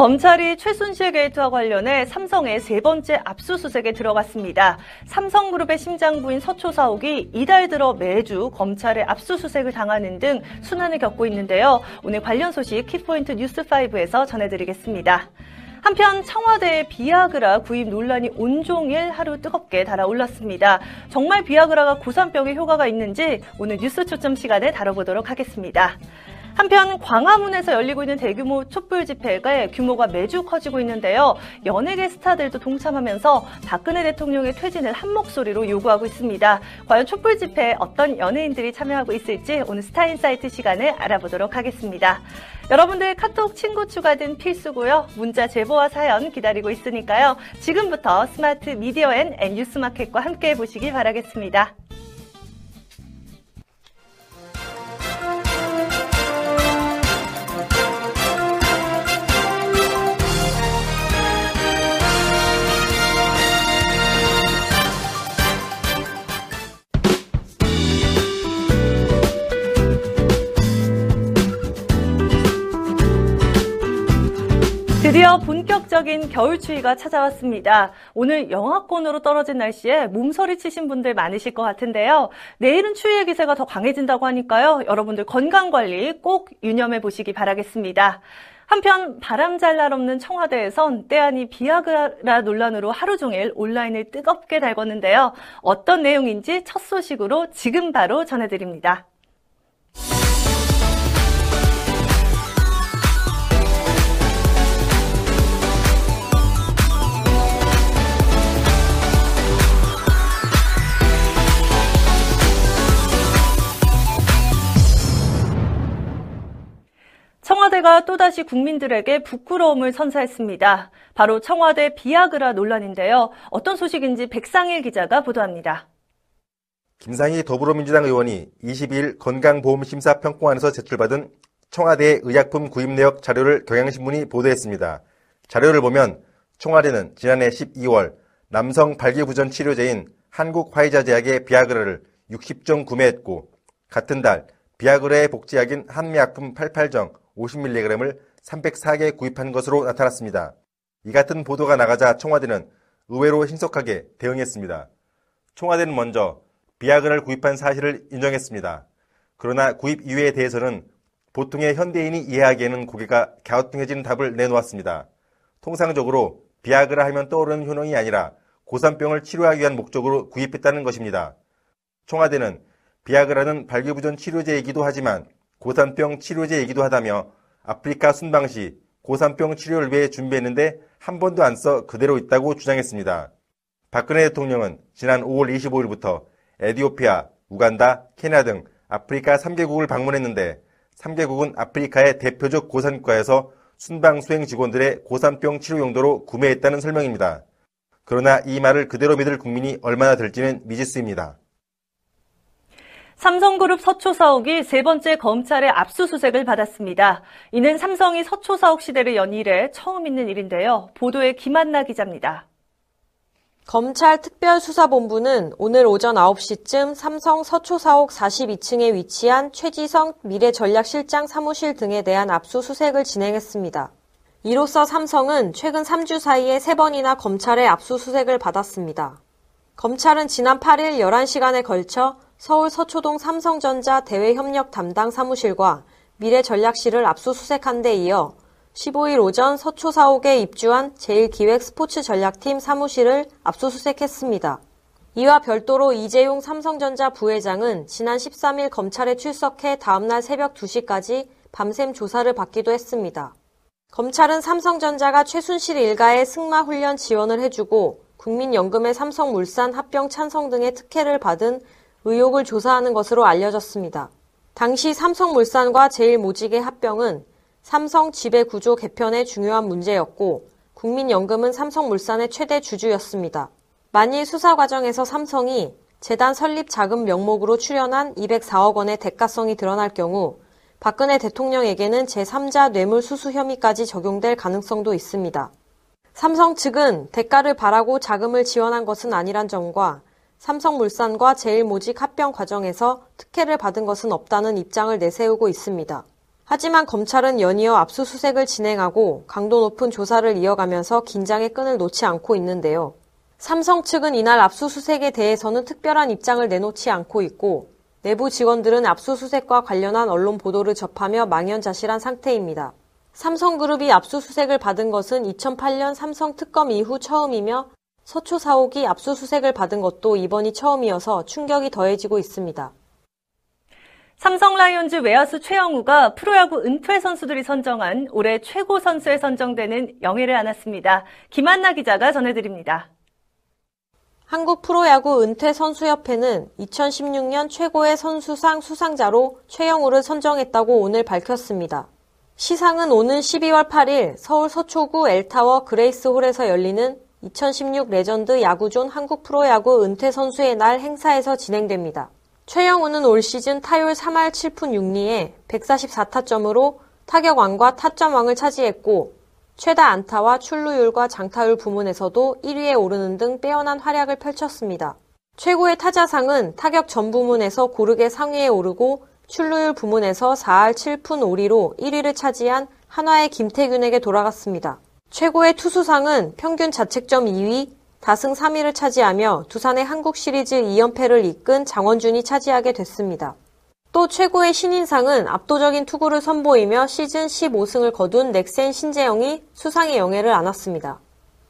검찰이 최순실 게이트와 관련해 삼성의 세 번째 압수수색에 들어갔습니다. 삼성그룹의 심장부인 서초사옥이 이달 들어 매주 검찰의 압수수색을 당하는 등 수난을 겪고 있는데요. 오늘 관련 소식 키포인트 뉴스5에서 전해드리겠습니다. 한편 청와대의 비아그라 구입 논란이 온종일 하루 뜨겁게 달아올랐습니다. 정말 비아그라가 고산병에 효과가 있는지 오늘 뉴스 초점 시간에 다뤄보도록 하겠습니다. 한편 광화문에서 열리고 있는 대규모 촛불 집회가 규모가 매주 커지고 있는데요. 연예계 스타들도 동참하면서 박근혜 대통령의 퇴진을 한 목소리로 요구하고 있습니다. 과연 촛불 집회에 어떤 연예인들이 참여하고 있을지 오늘 스타인사이트 시간에 알아보도록 하겠습니다. 여러분들 카톡 친구 추가는 필수고요. 문자 제보와 사연 기다리고 있으니까요. 지금부터 스마트 미디어 앤 뉴스마켓과 함께 보시기 바라겠습니다. 드디어 본격적인 겨울 추위가 찾아왔습니다. 오늘 영하권으로 떨어진 날씨에 몸서리 치신 분들 많으실 것 같은데요. 내일은 추위의 기세가 더 강해진다고 하니까요. 여러분들 건강관리 꼭 유념해 보시기 바라겠습니다. 한편 바람 잘 날 없는 청와대에선 때아니 비아그라 논란으로 하루 종일 온라인을 뜨겁게 달궜는데요. 어떤 내용인지 첫 소식으로 지금 바로 전해드립니다. 청와대가 또다시 국민들에게 부끄러움을 선사했습니다. 바로 청와대 비아그라 논란인데요. 어떤 소식인지 백상일 기자가 보도합니다. 김상희 더불어민주당 의원이 22일 건강보험심사평가원에서 제출받은 청와대 의약품 구입 내역 자료를 경향신문이 보도했습니다. 자료를 보면 청와대는 지난해 12월 남성 발기부전 치료제인 한국화이자제약의 비아그라를 60정 구매했고 같은 달 비아그라의 복제약인 한미약품 88정 50mg을 304개 구입한 것으로 나타났습니다. 이 같은 보도가 나가자 청와대는 의외로 신속하게 대응했습니다. 청와대는 먼저 비아그라를 구입한 사실을 인정했습니다. 그러나 구입 이유에 대해서는 보통의 현대인이 이해하기에는 고개가 갸우뚱해지는 답을 내놓았습니다. 통상적으로 비아그라 하면 떠오르는 효능이 아니라 고산병을 치료하기 위한 목적으로 구입했다는 것입니다. 청와대는 비아그라는 발기부전 치료제이기도 하지만 고산병 치료제이기도 하다며 아프리카 순방 시 고산병 치료를 위해 준비했는데 한 번도 안 써 그대로 있다고 주장했습니다. 박근혜 대통령은 지난 5월 25일부터 에디오피아, 우간다, 케냐 등 아프리카 3개국을 방문했는데 3개국은 아프리카의 대표적 고산과에서 순방 수행 직원들의 고산병 치료 용도로 구매했다는 설명입니다. 그러나 이 말을 그대로 믿을 국민이 얼마나 될지는 미지수입니다. 삼성그룹 서초 사옥이 세 번째 검찰의 압수수색을 받았습니다. 이는 삼성이 서초 사옥 시대를 연 이래 처음 있는 일인데요. 보도에 김한나 기자입니다. 검찰 특별수사본부는 오늘 오전 9시쯤 삼성 서초 사옥 42층에 위치한 최지성 미래전략실장 사무실 등에 대한 압수수색을 진행했습니다. 이로써 삼성은 최근 3주 사이에 3번이나 검찰의 압수수색을 받았습니다. 검찰은 지난 8일 11시간에 걸쳐 서울 서초동 삼성전자 대외협력 담당 사무실과 미래전략실을 압수수색한 데 이어 15일 오전 서초 사옥에 입주한 제1기획 스포츠 전략팀 사무실을 압수수색했습니다. 이와 별도로 이재용 삼성전자 부회장은 지난 13일 검찰에 출석해 다음날 새벽 2시까지 밤샘 조사를 받기도 했습니다. 검찰은 삼성전자가 최순실 일가의 승마 훈련 지원을 해주고 국민연금의 삼성물산 합병 찬성 등의 특혜를 받은 의혹을 조사하는 것으로 알려졌습니다. 당시 삼성물산과 제일모직의 합병은 삼성 지배 구조 개편의 중요한 문제였고 국민연금은 삼성물산의 최대 주주였습니다. 만일 수사 과정에서 삼성이 재단 설립 자금 명목으로 출연한 204억 원의 대가성이 드러날 경우 박근혜 대통령에게는 제3자 뇌물 수수 혐의까지 적용될 가능성도 있습니다. 삼성 측은 대가를 바라고 자금을 지원한 것은 아니란 점과 삼성물산과 제일모직 합병 과정에서 특혜를 받은 것은 없다는 입장을 내세우고 있습니다. 하지만 검찰은 연이어 압수수색을 진행하고 강도 높은 조사를 이어가면서 긴장의 끈을 놓지 않고 있는데요. 삼성 측은 이날 압수수색에 대해서는 특별한 입장을 내놓지 않고 있고 내부 직원들은 압수수색과 관련한 언론 보도를 접하며 망연자실한 상태입니다. 삼성그룹이 압수수색을 받은 것은 2008년 삼성 특검 이후 처음이며 서초 사옥이 압수수색을 받은 것도 이번이 처음이어서 충격이 더해지고 있습니다. 삼성 라이온즈 외야수 최영우가 프로야구 은퇴 선수들이 선정한 올해 최고 선수에 선정되는 영예를 안았습니다. 김한나 기자가 전해드립니다. 한국 프로야구 은퇴 선수협회는 2016년 최고의 선수상 수상자로 최형우를 선정했다고 오늘 밝혔습니다. 시상은 오는 12월 8일 서울 서초구 엘타워 그레이스홀에서 열리는 2016 레전드 야구존 한국 프로야구 은퇴 선수의 날 행사에서 진행됩니다. 최형우는 올 시즌 타율 3할 7푼 6리에 144타점으로 타격왕과 타점왕을 차지했고 최다 안타와 출루율과 장타율 부문에서도 1위에 오르는 등 빼어난 활약을 펼쳤습니다. 최고의 타자상은 타격 전 부문에서 고르게 상위에 오르고 출루율 부문에서 4할 7푼 5리로 1위를 차지한 한화의 김태균에게 돌아갔습니다. 최고의 투수상은 평균 자책점 2위, 다승 3위를 차지하며 두산의 한국 시리즈 2연패를 이끈 장원준이 차지하게 됐습니다. 또 최고의 신인상은 압도적인 투구를 선보이며 시즌 15승을 거둔 넥센 신재영이 수상의 영예를 안았습니다.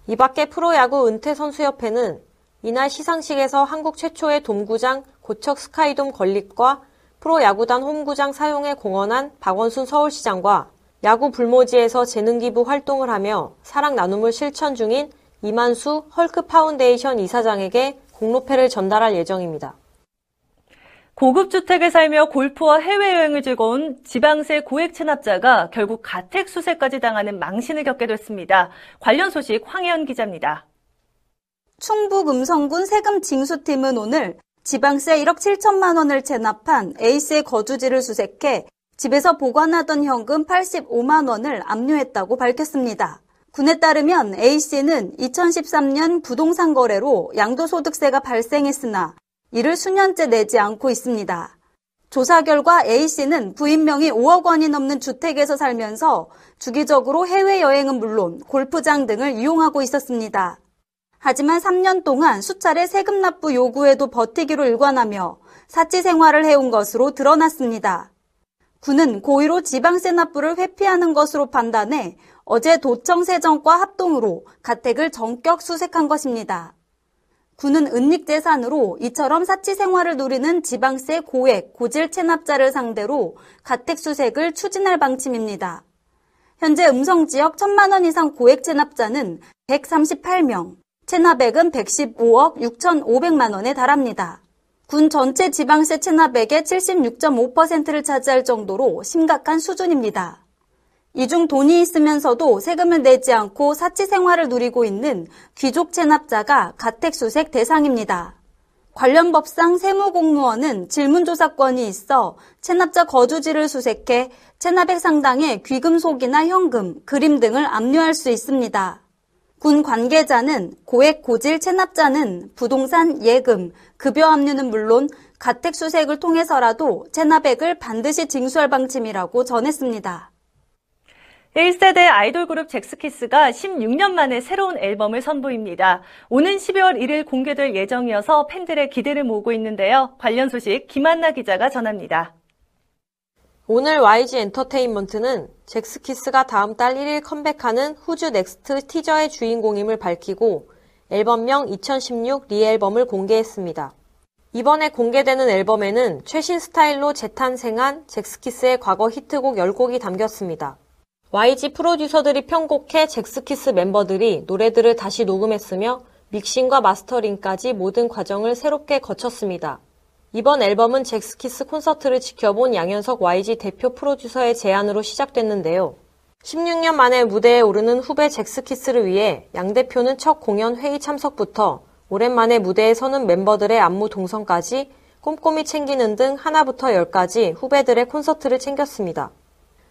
이 밖에 프로야구 은퇴 선수협회는 이날 시상식에서 한국 최초의 돔구장 고척 스카이돔 건립과 프로야구단 홈구장 사용에 공헌한 박원순 서울시장과 야구 불모지에서 재능기부 활동을 하며 사랑 나눔을 실천 중인 이만수 헐크 파운데이션 이사장에게 공로패를 전달할 예정입니다. 고급 주택에 살며 골프와 해외여행을 즐겨온 지방세 고액 체납자가 결국 가택 수색까지 당하는 망신을 겪게 됐습니다. 관련 소식 황혜연 기자입니다. 충북 음성군 세금 징수팀은 오늘 지방세 1억 7천만 원을 체납한 A씨의 거주지를 수색해 집에서 보관하던 현금 85만 원을 압류했다고 밝혔습니다. 군에 따르면 A씨는 2013년 부동산 거래로 양도소득세가 발생했으나 이를 수년째 내지 않고 있습니다. 조사 결과 A씨는 부인 명의 5억 원이 넘는 주택에서 살면서 주기적으로 해외여행은 물론 골프장 등을 이용하고 있었습니다. 하지만 3년 동안 수차례 세금 납부 요구에도 버티기로 일관하며 사치 생활을 해온 것으로 드러났습니다. 군은 고의로 지방세 납부를 회피하는 것으로 판단해 어제 도청 세정과 합동으로 가택을 전격 수색한 것입니다. 군은 은닉 재산으로 이처럼 사치 생활을 누리는 지방세 고액, 고질 체납자를 상대로 가택 수색을 추진할 방침입니다. 현재 음성 지역 1천만 원 이상 고액 체납자는 138명, 체납액은 115억 6,500만 원에 달합니다. 군 전체 지방세 체납액의 76.5%를 차지할 정도로 심각한 수준입니다. 이 중 돈이 있으면서도 세금을 내지 않고 사치 생활을 누리고 있는 귀족 체납자가 가택수색 대상입니다. 관련 법상 세무공무원은 질문조사권이 있어 체납자 거주지를 수색해 체납액 상당의 귀금속이나 현금, 그림 등을 압류할 수 있습니다. 군 관계자는 고액 고질 체납자는 부동산 예금, 급여 압류는 물론 가택 수색을 통해서라도 체납액을 반드시 징수할 방침이라고 전했습니다. 1세대 아이돌 그룹 잭스키스가 16년 만에 새로운 앨범을 선보입니다. 오는 12월 1일 공개될 예정이어서 팬들의 기대를 모으고 있는데요. 관련 소식 김한나 기자가 전합니다. 오늘 YG 엔터테인먼트는 젝스키스가 다음 달 1일 컴백하는 Who's Next 티저의 주인공임을 밝히고 앨범명 2016 Re-Album을 공개했습니다. 이번에 공개되는 앨범에는 최신 스타일로 재탄생한 젝스키스의 과거 히트곡 10곡이 담겼습니다. YG 프로듀서들이 편곡해 젝스키스 멤버들이 노래들을 다시 녹음했으며 믹싱과 마스터링까지 모든 과정을 새롭게 거쳤습니다. 이번 앨범은 잭스키스 콘서트를 지켜본 양현석 YG 대표 프로듀서의 제안으로 시작됐는데요. 16년 만에 무대에 오르는 후배 잭스키스를 위해 양 대표는 첫 공연 회의 참석부터 오랜만에 무대에 서는 멤버들의 안무 동선까지 꼼꼼히 챙기는 등 하나부터 열까지 후배들의 콘서트를 챙겼습니다.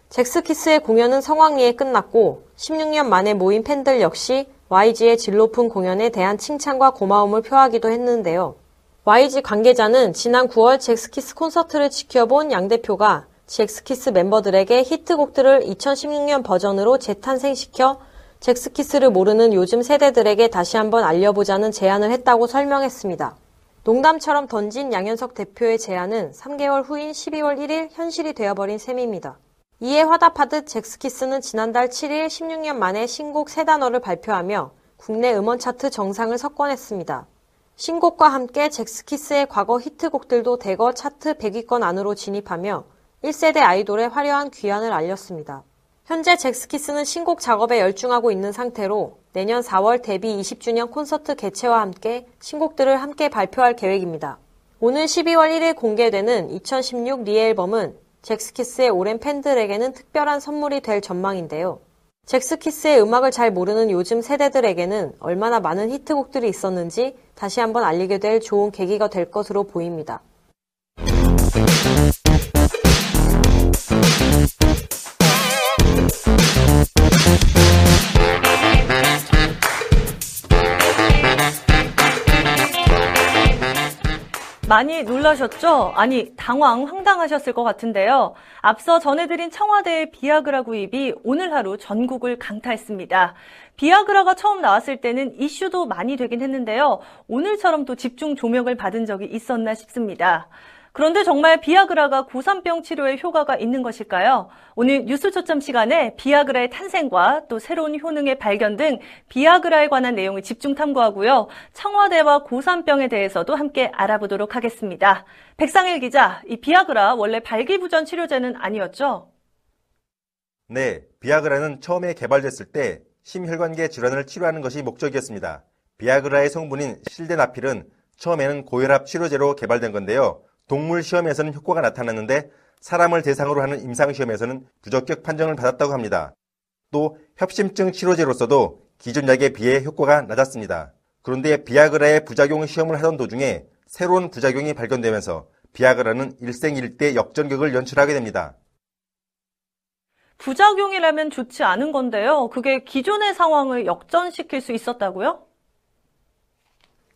잭스키스의 공연은 성황리에 끝났고 16년 만에 모인 팬들 역시 YG의 질 높은 공연에 대한 칭찬과 고마움을 표하기도 했는데요. YG 관계자는 지난 9월 잭스키스 콘서트를 지켜본 양 대표가 잭스키스 멤버들에게 히트곡들을 2016년 버전으로 재탄생시켜 잭스키스를 모르는 요즘 세대들에게 다시 한번 알려보자는 제안을 했다고 설명했습니다. 농담처럼 던진 양현석 대표의 제안은 3개월 후인 12월 1일 현실이 되어버린 셈입니다. 이에 화답하듯 잭스키스는 지난달 7일 16년 만에 신곡 세 단어를 발표하며 국내 음원 차트 정상을 석권했습니다. 신곡과 함께 잭스키스의 과거 히트곡들도 대거 차트 100위권 안으로 진입하며 1세대 아이돌의 화려한 귀환을 알렸습니다. 현재 잭스키스는 신곡 작업에 열중하고 있는 상태로 내년 4월 데뷔 20주년 콘서트 개최와 함께 신곡들을 함께 발표할 계획입니다. 오늘 12월 1일 공개되는 2016 리앨범은 잭스키스의 오랜 팬들에게는 특별한 선물이 될 전망인데요. 잭스키스의 음악을 잘 모르는 요즘 세대들에게는 얼마나 많은 히트곡들이 있었는지 다시 한번 알리게 될 좋은 계기가 될 것으로 보입니다. 많이 놀라셨죠? 아니, 당황, 황당하셨을 것 같은데요. 앞서 전해드린 청와대의 비아그라 구입이 오늘 하루 전국을 강타했습니다. 비아그라가 처음 나왔을 때는 이슈도 많이 되긴 했는데요. 오늘처럼 또 집중 조명을 받은 적이 있었나 싶습니다. 그런데 정말 비아그라가 고산병 치료에 효과가 있는 것일까요? 오늘 뉴스 초점 시간에 비아그라의 탄생과 또 새로운 효능의 발견 등 비아그라에 관한 내용을 집중 탐구하고요. 청와대와 고산병에 대해서도 함께 알아보도록 하겠습니다. 백상일 기자, 이 비아그라 원래 발기부전 치료제는 아니었죠? 네, 비아그라는 처음에 개발됐을 때 심혈관계 질환을 치료하는 것이 목적이었습니다. 비아그라의 성분인 실데나필은 처음에는 고혈압 치료제로 개발된 건데요. 동물 시험에서는 효과가 나타났는데 사람을 대상으로 하는 임상시험에서는 부적격 판정을 받았다고 합니다. 또 협심증 치료제로서도 기존 약에 비해 효과가 낮았습니다. 그런데 비아그라의 부작용 시험을 하던 도중에 새로운 부작용이 발견되면서 비아그라는 일생일대 역전극을 연출하게 됩니다. 부작용이라면 좋지 않은 건데요. 그게 기존의 상황을 역전시킬 수 있었다고요?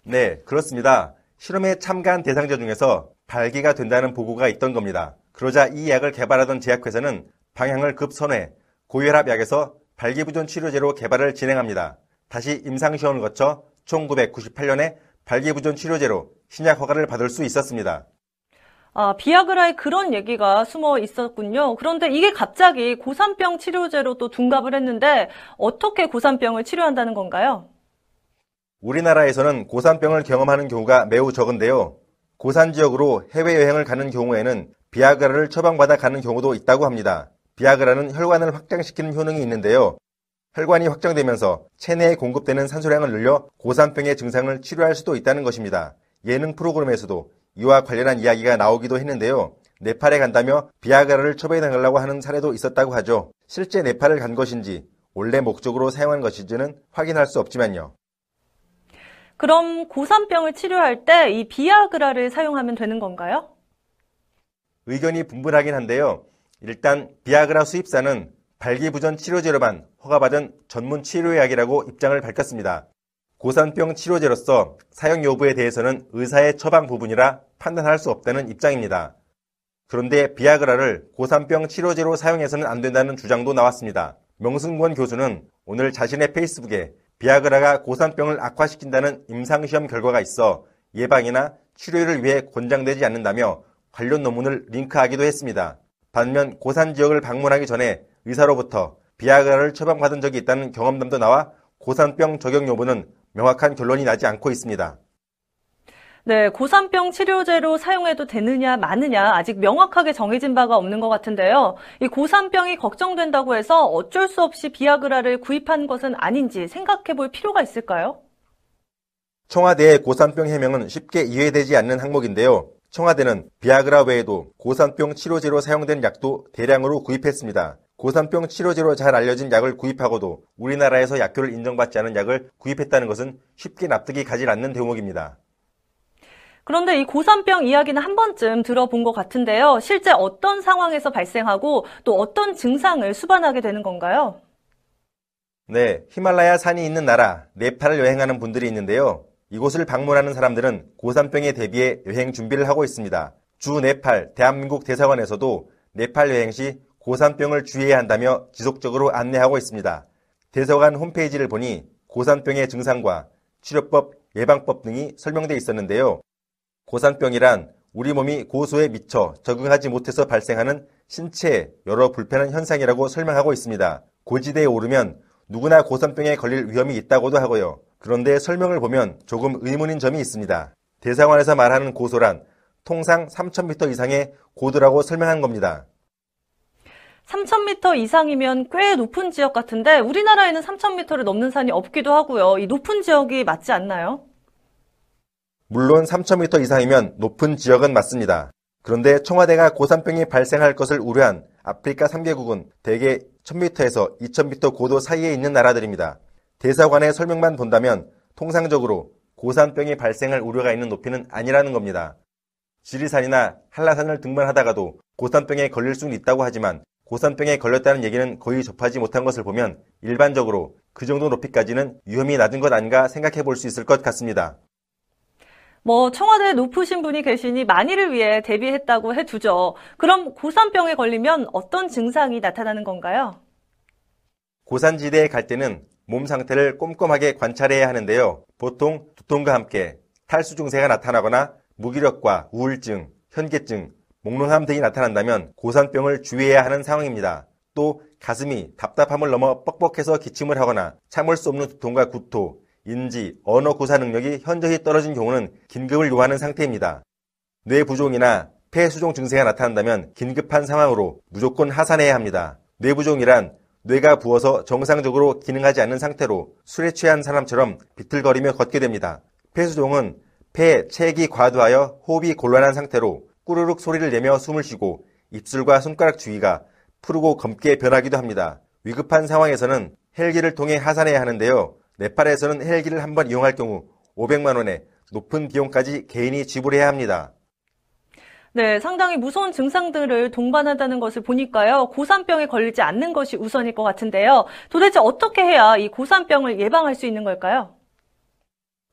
네, 그렇습니다. 실험에 참가한 대상자 중에서 발기가 된다는 보고가 있던 겁니다. 그러자 이 약을 개발하던 제약회사는 방향을 급선회, 고혈압 약에서 발기부전 치료제로 개발을 진행합니다. 다시 임상시험을 거쳐 1998년에 발기부전 치료제로 신약 허가를 받을 수 있었습니다. 아, 비아그라에 그런 얘기가 숨어 있었군요. 그런데 이게 갑자기 고산병 치료제로 또 둔갑을 했는데 어떻게 고산병을 치료한다는 건가요? 우리나라에서는 고산병을 경험하는 경우가 매우 적은데요. 고산 지역으로 해외여행을 가는 경우에는 비아그라를 처방받아 가는 경우도 있다고 합니다. 비아그라는 혈관을 확장시키는 효능이 있는데요. 혈관이 확장되면서 체내에 공급되는 산소량을 늘려 고산병의 증상을 치료할 수도 있다는 것입니다. 예능 프로그램에서도 이와 관련한 이야기가 나오기도 했는데요. 네팔에 간다며 비아그라를 처방해 달라고 하는 사례도 있었다고 하죠. 실제 네팔을 간 것인지 원래 목적으로 사용한 것인지는 확인할 수 없지만요. 그럼 고산병을 치료할 때 이 비아그라를 사용하면 되는 건가요? 의견이 분분하긴 한데요. 일단 비아그라 수입사는 발기부전 치료제로만 허가받은 전문 치료약이라고 입장을 밝혔습니다. 고산병 치료제로서 사용 여부에 대해서는 의사의 처방 부분이라 판단할 수 없다는 입장입니다. 그런데 비아그라를 고산병 치료제로 사용해서는 안 된다는 주장도 나왔습니다. 명승권 교수는 오늘 자신의 페이스북에 비아그라가 고산병을 악화시킨다는 임상시험 결과가 있어 예방이나 치료를 위해 권장되지 않는다며 관련 논문을 링크하기도 했습니다. 반면 고산 지역을 방문하기 전에 의사로부터 비아그라를 처방받은 적이 있다는 경험담도 나와 고산병 적용 여부는 명확한 결론이 나지 않고 있습니다. 네, 고산병 치료제로 사용해도 되느냐 마느냐 아직 명확하게 정해진 바가 없는 것 같은데요. 이 고산병이 걱정된다고 해서 어쩔 수 없이 비아그라를 구입한 것은 아닌지 생각해 볼 필요가 있을까요? 청와대의 고산병 해명은 쉽게 이해되지 않는 항목인데요. 청와대는 비아그라 외에도 고산병 치료제로 사용된 약도 대량으로 구입했습니다. 고산병 치료제로 잘 알려진 약을 구입하고도 우리나라에서 약효를 인정받지 않은 약을 구입했다는 것은 쉽게 납득이 가지 않는 대목입니다. 그런데 이 고산병 이야기는 한 번쯤 들어본 것 같은데요. 실제 어떤 상황에서 발생하고 또 어떤 증상을 수반하게 되는 건가요? 네, 히말라야 산이 있는 나라 네팔을 여행하는 분들이 있는데요. 이곳을 방문하는 사람들은 고산병에 대비해 여행 준비를 하고 있습니다. 주 네팔 대한민국 대사관에서도 네팔 여행 시 고산병을 주의해야 한다며 지속적으로 안내하고 있습니다. 대서관 홈페이지를 보니 고산병의 증상과 치료법, 예방법 등이 설명돼 있었는데요. 고산병이란 우리 몸이 고소에 미쳐 적응하지 못해서 발생하는 신체의 여러 불편한 현상이라고 설명하고 있습니다. 고지대에 오르면 누구나 고산병에 걸릴 위험이 있다고도 하고요. 그런데 설명을 보면 조금 의문인 점이 있습니다. 대사관에서 말하는 고소란 통상 3,000m 이상의 고도라고 설명한 겁니다. 3,000m 이상이면 꽤 높은 지역 같은데 우리나라에는 3,000m를 넘는 산이 없기도 하고요. 이 높은 지역이 맞지 않나요? 물론 3,000m 이상이면 높은 지역은 맞습니다. 그런데 청와대가 고산병이 발생할 것을 우려한 아프리카 3개국은 대개 1000m에서 2000m 고도 사이에 있는 나라들입니다. 대사관의 설명만 본다면 통상적으로 고산병이 발생할 우려가 있는 높이는 아니라는 겁니다. 지리산이나 한라산을 등반하다가도 고산병에 걸릴 수는 있다고 하지만 고산병에 걸렸다는 얘기는 거의 접하지 못한 것을 보면 일반적으로 그 정도 높이까지는 위험이 낮은 것 아닌가 생각해 볼 수 있을 것 같습니다. 뭐 청와대에 높으신 분이 계시니 만일을 위해 대비했다고 해두죠. 그럼 고산병에 걸리면 어떤 증상이 나타나는 건가요? 고산지대에 갈 때는 몸 상태를 꼼꼼하게 관찰해야 하는데요. 보통 두통과 함께 탈수 증세가 나타나거나 무기력과 우울증, 현계증, 목론함 등이 나타난다면 고산병을 주의해야 하는 상황입니다. 또 가슴이 답답함을 넘어 뻑뻑해서 기침을 하거나 참을 수 없는 두통과 구토, 인지, 언어 구사 능력이 현저히 떨어진 경우는 긴급을 요하는 상태입니다. 뇌부종이나 폐수종 증세가 나타난다면 긴급한 상황으로 무조건 하산해야 합니다. 뇌부종이란 뇌가 부어서 정상적으로 기능하지 않는 상태로 술에 취한 사람처럼 비틀거리며 걷게 됩니다. 폐수종은 폐, 체액이 과도하여 호흡이 곤란한 상태로 꾸르륵 소리를 내며 숨을 쉬고 입술과 손가락 주위가 푸르고 검게 변하기도 합니다. 위급한 상황에서는 헬기를 통해 하산해야 하는데요. 네팔에서는 헬기를 한 번 이용할 경우 500만 원의 높은 비용까지 개인이 지불해야 합니다. 네, 상당히 무서운 증상들을 동반한다는 것을 보니까요. 고산병에 걸리지 않는 것이 우선일 것 같은데요. 도대체 어떻게 해야 이 고산병을 예방할 수 있는 걸까요?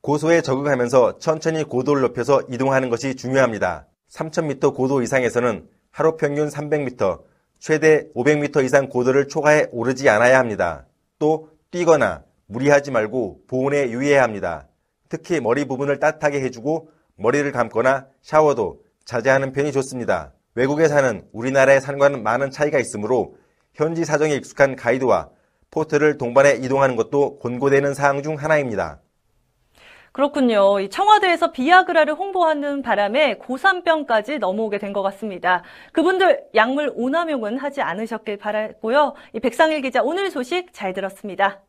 고소에 적응하면서 천천히 고도를 높여서 이동하는 것이 중요합니다. 3,000m 고도 이상에서는 하루 평균 300m, 최대 500m 이상 고도를 초과해 오르지 않아야 합니다. 또 뛰거나 무리하지 말고 보온에 유의해야 합니다. 특히 머리 부분을 따뜻하게 해주고 머리를 감거나 샤워도 자제하는 편이 좋습니다. 외국에 사는 우리나라의 산과는 많은 차이가 있으므로 현지 사정에 익숙한 가이드와 포트를 동반해 이동하는 것도 권고되는 사항 중 하나입니다. 그렇군요. 이 청와대에서 비아그라를 홍보하는 바람에 고산병까지 넘어오게 된 것 같습니다. 그분들 약물 오남용은 하지 않으셨길 바라고요. 이 백상일 기자 오늘 소식 잘 들었습니다.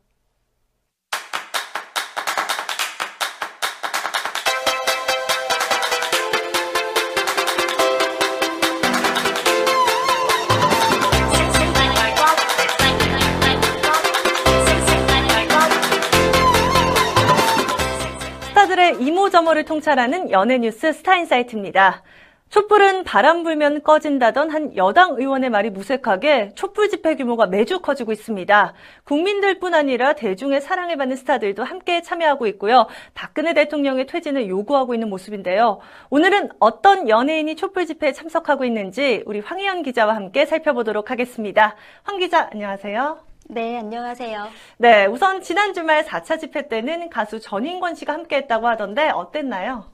이모저모를 통찰하는 연예뉴스 스타인사이트입니다. 촛불은 바람 불면 꺼진다던 한 여당 의원의 말이 무색하게 촛불 집회 규모가 매주 커지고 있습니다. 국민들뿐 아니라 대중의 사랑을 받는 스타들도 함께 참여하고 있고요. 박근혜 대통령의 퇴진을 요구하고 있는 모습인데요. 오늘은 어떤 연예인이 촛불 집회에 참석하고 있는지 우리 황희연 기자와 함께 살펴보도록 하겠습니다. 황 기자, 안녕하세요. 네, 안녕하세요. 네, 우선 지난 주말 4차 집회 때는 가수 전인권 씨가 함께 했다고 하던데 어땠나요?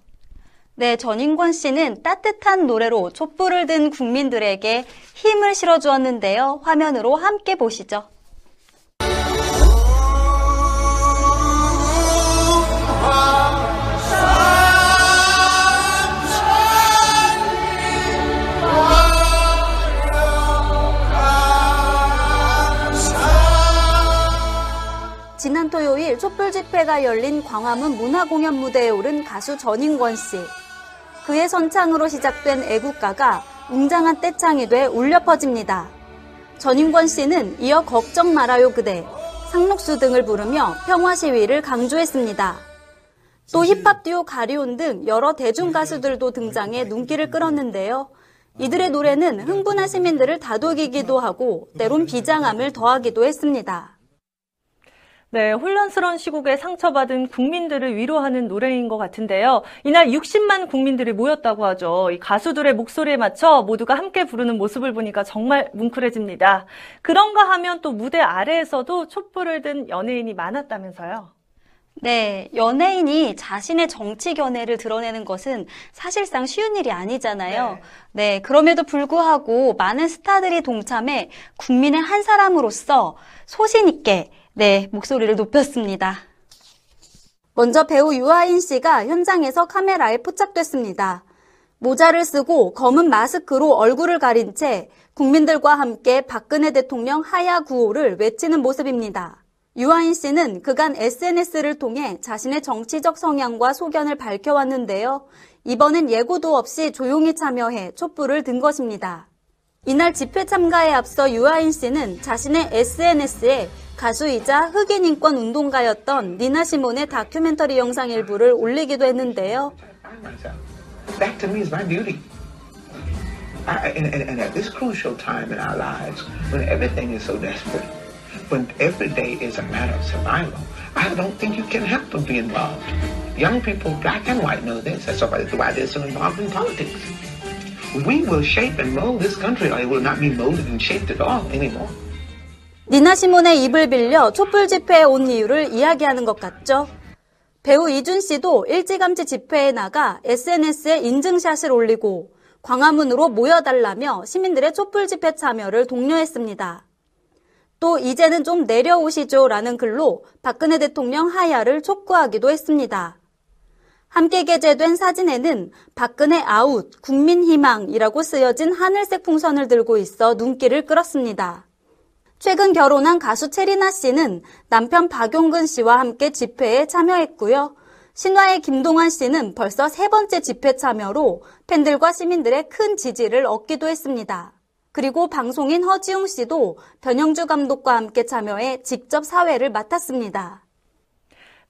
네, 전인권 씨는 따뜻한 노래로 촛불을 든 국민들에게 힘을 실어주었는데요. 화면으로 함께 보시죠. 집회가 열린 광화문 문화공연 무대에 오른 가수 전인권 씨. 그의 선창으로 시작된 애국가가 웅장한 떼창이 돼 울려 퍼집니다. 전인권 씨는 이어 걱정 말아요 그대, 상록수 등을 부르며 평화 시위를 강조했습니다. 또 힙합 듀오 가리온 등 여러 대중 가수들도 등장해 눈길을 끌었는데요. 이들의 노래는 흥분한 시민들을 다독이기도 하고 때론 비장함을 더하기도 했습니다. 네, 혼란스러운 시국에 상처받은 국민들을 위로하는 노래인 것 같은데요. 이날 60만 국민들이 모였다고 하죠. 이 가수들의 목소리에 맞춰 모두가 함께 부르는 모습을 보니까 정말 뭉클해집니다. 그런가 하면 또 무대 아래에서도 촛불을 든 연예인이 많았다면서요. 네, 연예인이 자신의 정치 견해를 드러내는 것은 사실상 쉬운 일이 아니잖아요. 네. 네, 그럼에도 불구하고 많은 스타들이 동참해 국민의 한 사람으로서 소신 있게 네, 목소리를 높였습니다. 먼저 배우 유아인 씨가 현장에서 카메라에 포착됐습니다. 모자를 쓰고 검은 마스크로 얼굴을 가린 채 국민들과 함께 박근혜 대통령 하야 구호를 외치는 모습입니다. 유아인 씨는 그간 SNS를 통해 자신의 정치적 성향과 소견을 밝혀왔는데요. 이번엔 예고도 없이 조용히 참여해 촛불을 든 것입니다. 이날 집회 참가에 앞서 유아인 씨는 자신의 SNS에 가수이자 흑인 인권 운동가였던 니나 시몬의 다큐멘터리 영상 일부를 올리기도 했는데요. That to me is my beauty. I, and, and, and at this crucial time in our lives, when everything is so desperate, when every day is a matter of survival, I don't think you can help but be involved. Young people, black and white, know this. That's why they're so involved in politics. We will shape and mold this country, or it will not be molded and shaped at all anymore. 니나 시몬의 입을 빌려 촛불 집회에 온 이유를 이야기하는 것 같죠? 배우 이준 씨도 일찌감치 집회에 나가 SNS에 인증샷을 올리고 광화문으로 모여달라며 시민들의 촛불 집회 참여를 독려했습니다. 또 이제는 좀 내려오시죠 라는 글로 박근혜 대통령 하야를 촉구하기도 했습니다. 함께 게재된 사진에는 박근혜 아웃, 국민희망이라고 쓰여진 하늘색 풍선을 들고 있어 눈길을 끌었습니다. 최근 결혼한 가수 체리나 씨는 남편 박용근 씨와 함께 집회에 참여했고요. 신화의 김동완 씨는 벌써 세 번째 집회 참여로 팬들과 시민들의 큰 지지를 얻기도 했습니다. 그리고 방송인 허지웅 씨도 변영주 감독과 함께 참여해 직접 사회를 맡았습니다.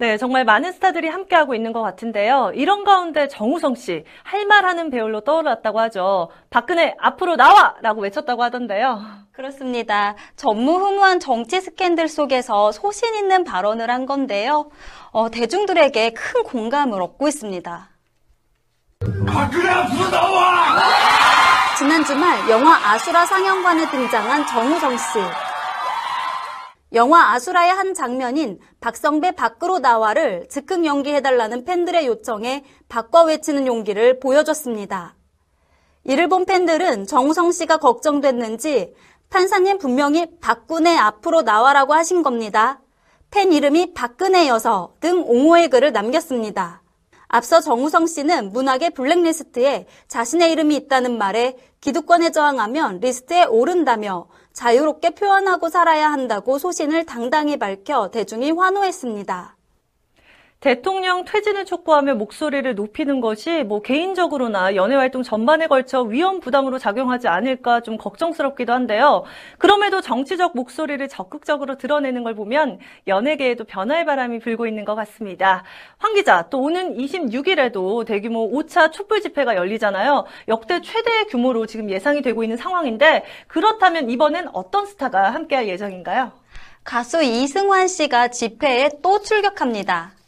네, 정말 많은 스타들이 함께하고 있는 것 같은데요. 이런 가운데 정우성 씨, 할 말하는 배우로 떠올랐다고 하죠. 박근혜 앞으로 나와! 라고 외쳤다고 하던데요. 그렇습니다. 전무후무한 정치 스캔들 속에서 소신 있는 발언을 한 건데요. 어, 대중들에게 큰 공감을 얻고 있습니다. 박근혜 앞으로 나와! 지난 주말 영화 아수라 상영관에 등장한 정우성 씨. 영화 아수라의 한 장면인 박성배 밖으로 나와를 즉흥 연기해달라는 팬들의 요청에 바꿔 외치는 용기를 보여줬습니다. 이를 본 팬들은 정우성 씨가 걱정됐는지 판사님 분명히 박근혜 앞으로 나와라고 하신 겁니다. 팬 이름이 박근혜여서 등 옹호의 글을 남겼습니다. 앞서 정우성 씨는 문화계 블랙리스트에 자신의 이름이 있다는 말에 기득권에 저항하면 리스트에 오른다며 자유롭게 표현하고 살아야 한다고 소신을 당당히 밝혀 대중이 환호했습니다. 대통령 퇴진을 촉구하며 목소리를 높이는 것이 뭐 개인적으로나 연예 활동 전반에 걸쳐 위험 부담으로 작용하지 않을까 좀 걱정스럽기도 한데요. 그럼에도 정치적 목소리를 적극적으로 드러내는 걸 보면 연예계에도 변화의 바람이 불고 있는 것 같습니다. 황 기자, 또 오는 26일에도 대규모 5차 촛불 집회가 열리잖아요. 역대 최대의 규모로 지금 예상이 되고 있는 상황인데 그렇다면 이번엔 어떤 스타가 함께할 예정인가요? 가수 이승환 씨가 집회에 또 출격합니다.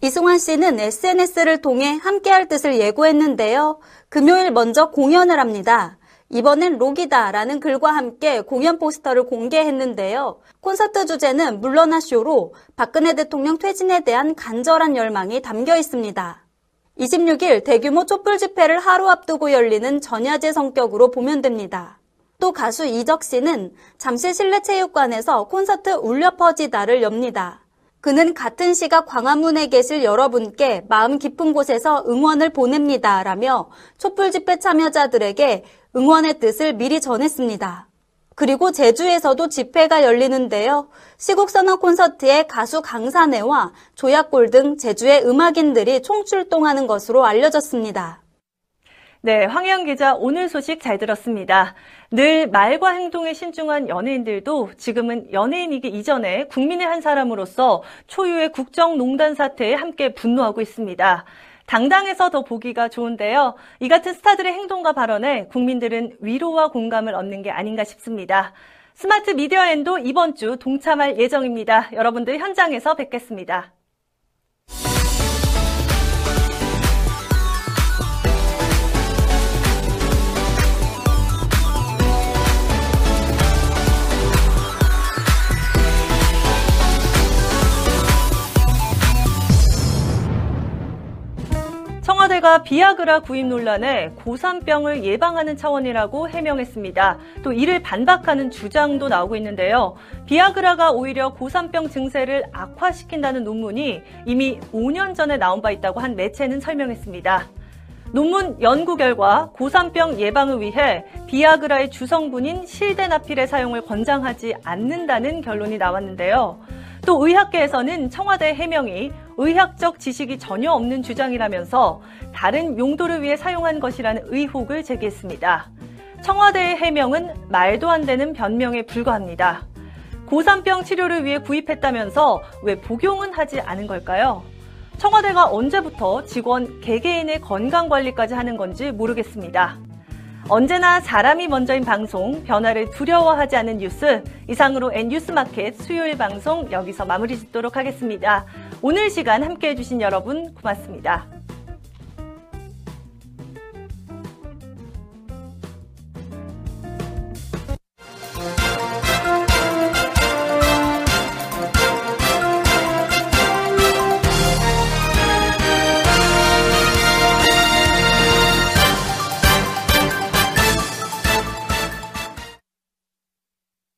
이승환 씨는 SNS를 통해 함께할 뜻을 예고했는데요. 금요일 먼저 공연을 합니다. 이번엔 록이다라는 글과 함께 공연 포스터를 공개했는데요. 콘서트 주제는 물러나 쇼로 박근혜 대통령 퇴진에 대한 간절한 열망이 담겨 있습니다. 26일 대규모 촛불 집회를 하루 앞두고 열리는 전야제 성격으로 보면 됩니다. 또 가수 이적 씨는 잠실 실내체육관에서 콘서트 울려 퍼지다를 엽니다. 그는 같은 시각 광화문에 계실 여러분께 마음 깊은 곳에서 응원을 보냅니다. 라며 촛불 집회 참여자들에게 응원의 뜻을 미리 전했습니다. 그리고 제주에서도 집회가 열리는데요. 시국선언 콘서트에 가수 강산혜와 조약골 등 제주의 음악인들이 총출동하는 것으로 알려졌습니다. 네, 황혜영 기자 오늘 소식 잘 들었습니다. 늘 말과 행동에 신중한 연예인들도 지금은 연예인이기 이전에 국민의 한 사람으로서 초유의 국정농단 사태에 함께 분노하고 있습니다. 당당해서 더 보기가 좋은데요. 이 같은 스타들의 행동과 발언에 국민들은 위로와 공감을 얻는 게 아닌가 싶습니다. 스마트 미디어 엔도 이번 주 동참할 예정입니다. 여러분들 현장에서 뵙겠습니다. 비아그라 구입 논란에 고산병을 예방하는 차원이라고 해명했습니다. 또 이를 반박하는 주장도 나오고 있는데요. 비아그라가 오히려 고산병 증세를 악화시킨다는 논문이 이미 5년 전에 나온 바 있다고 한 매체는 설명했습니다. 논문 연구 결과 고산병 예방을 위해 비아그라의 주성분인 실데나필의 사용을 권장하지 않는다는 결론이 나왔는데요. 또 의학계에서는 청와대 해명이 의학적 지식이 전혀 없는 주장이라면서 다른 용도를 위해 사용한 것이라는 의혹을 제기했습니다. 청와대의 해명은 말도 안 되는 변명에 불과합니다. 고산병 치료를 위해 구입했다면서 왜 복용은 하지 않은 걸까요? 청와대가 언제부터 직원 개개인의 건강 관리까지 하는 건지 모르겠습니다. 언제나 사람이 먼저인 방송, 변화를 두려워하지 않는 뉴스, 이상으로 N뉴스마켓 수요일 방송 여기서 마무리 짓도록 하겠습니다. 오늘 시간 함께 해 주신 여러분 고맙습니다.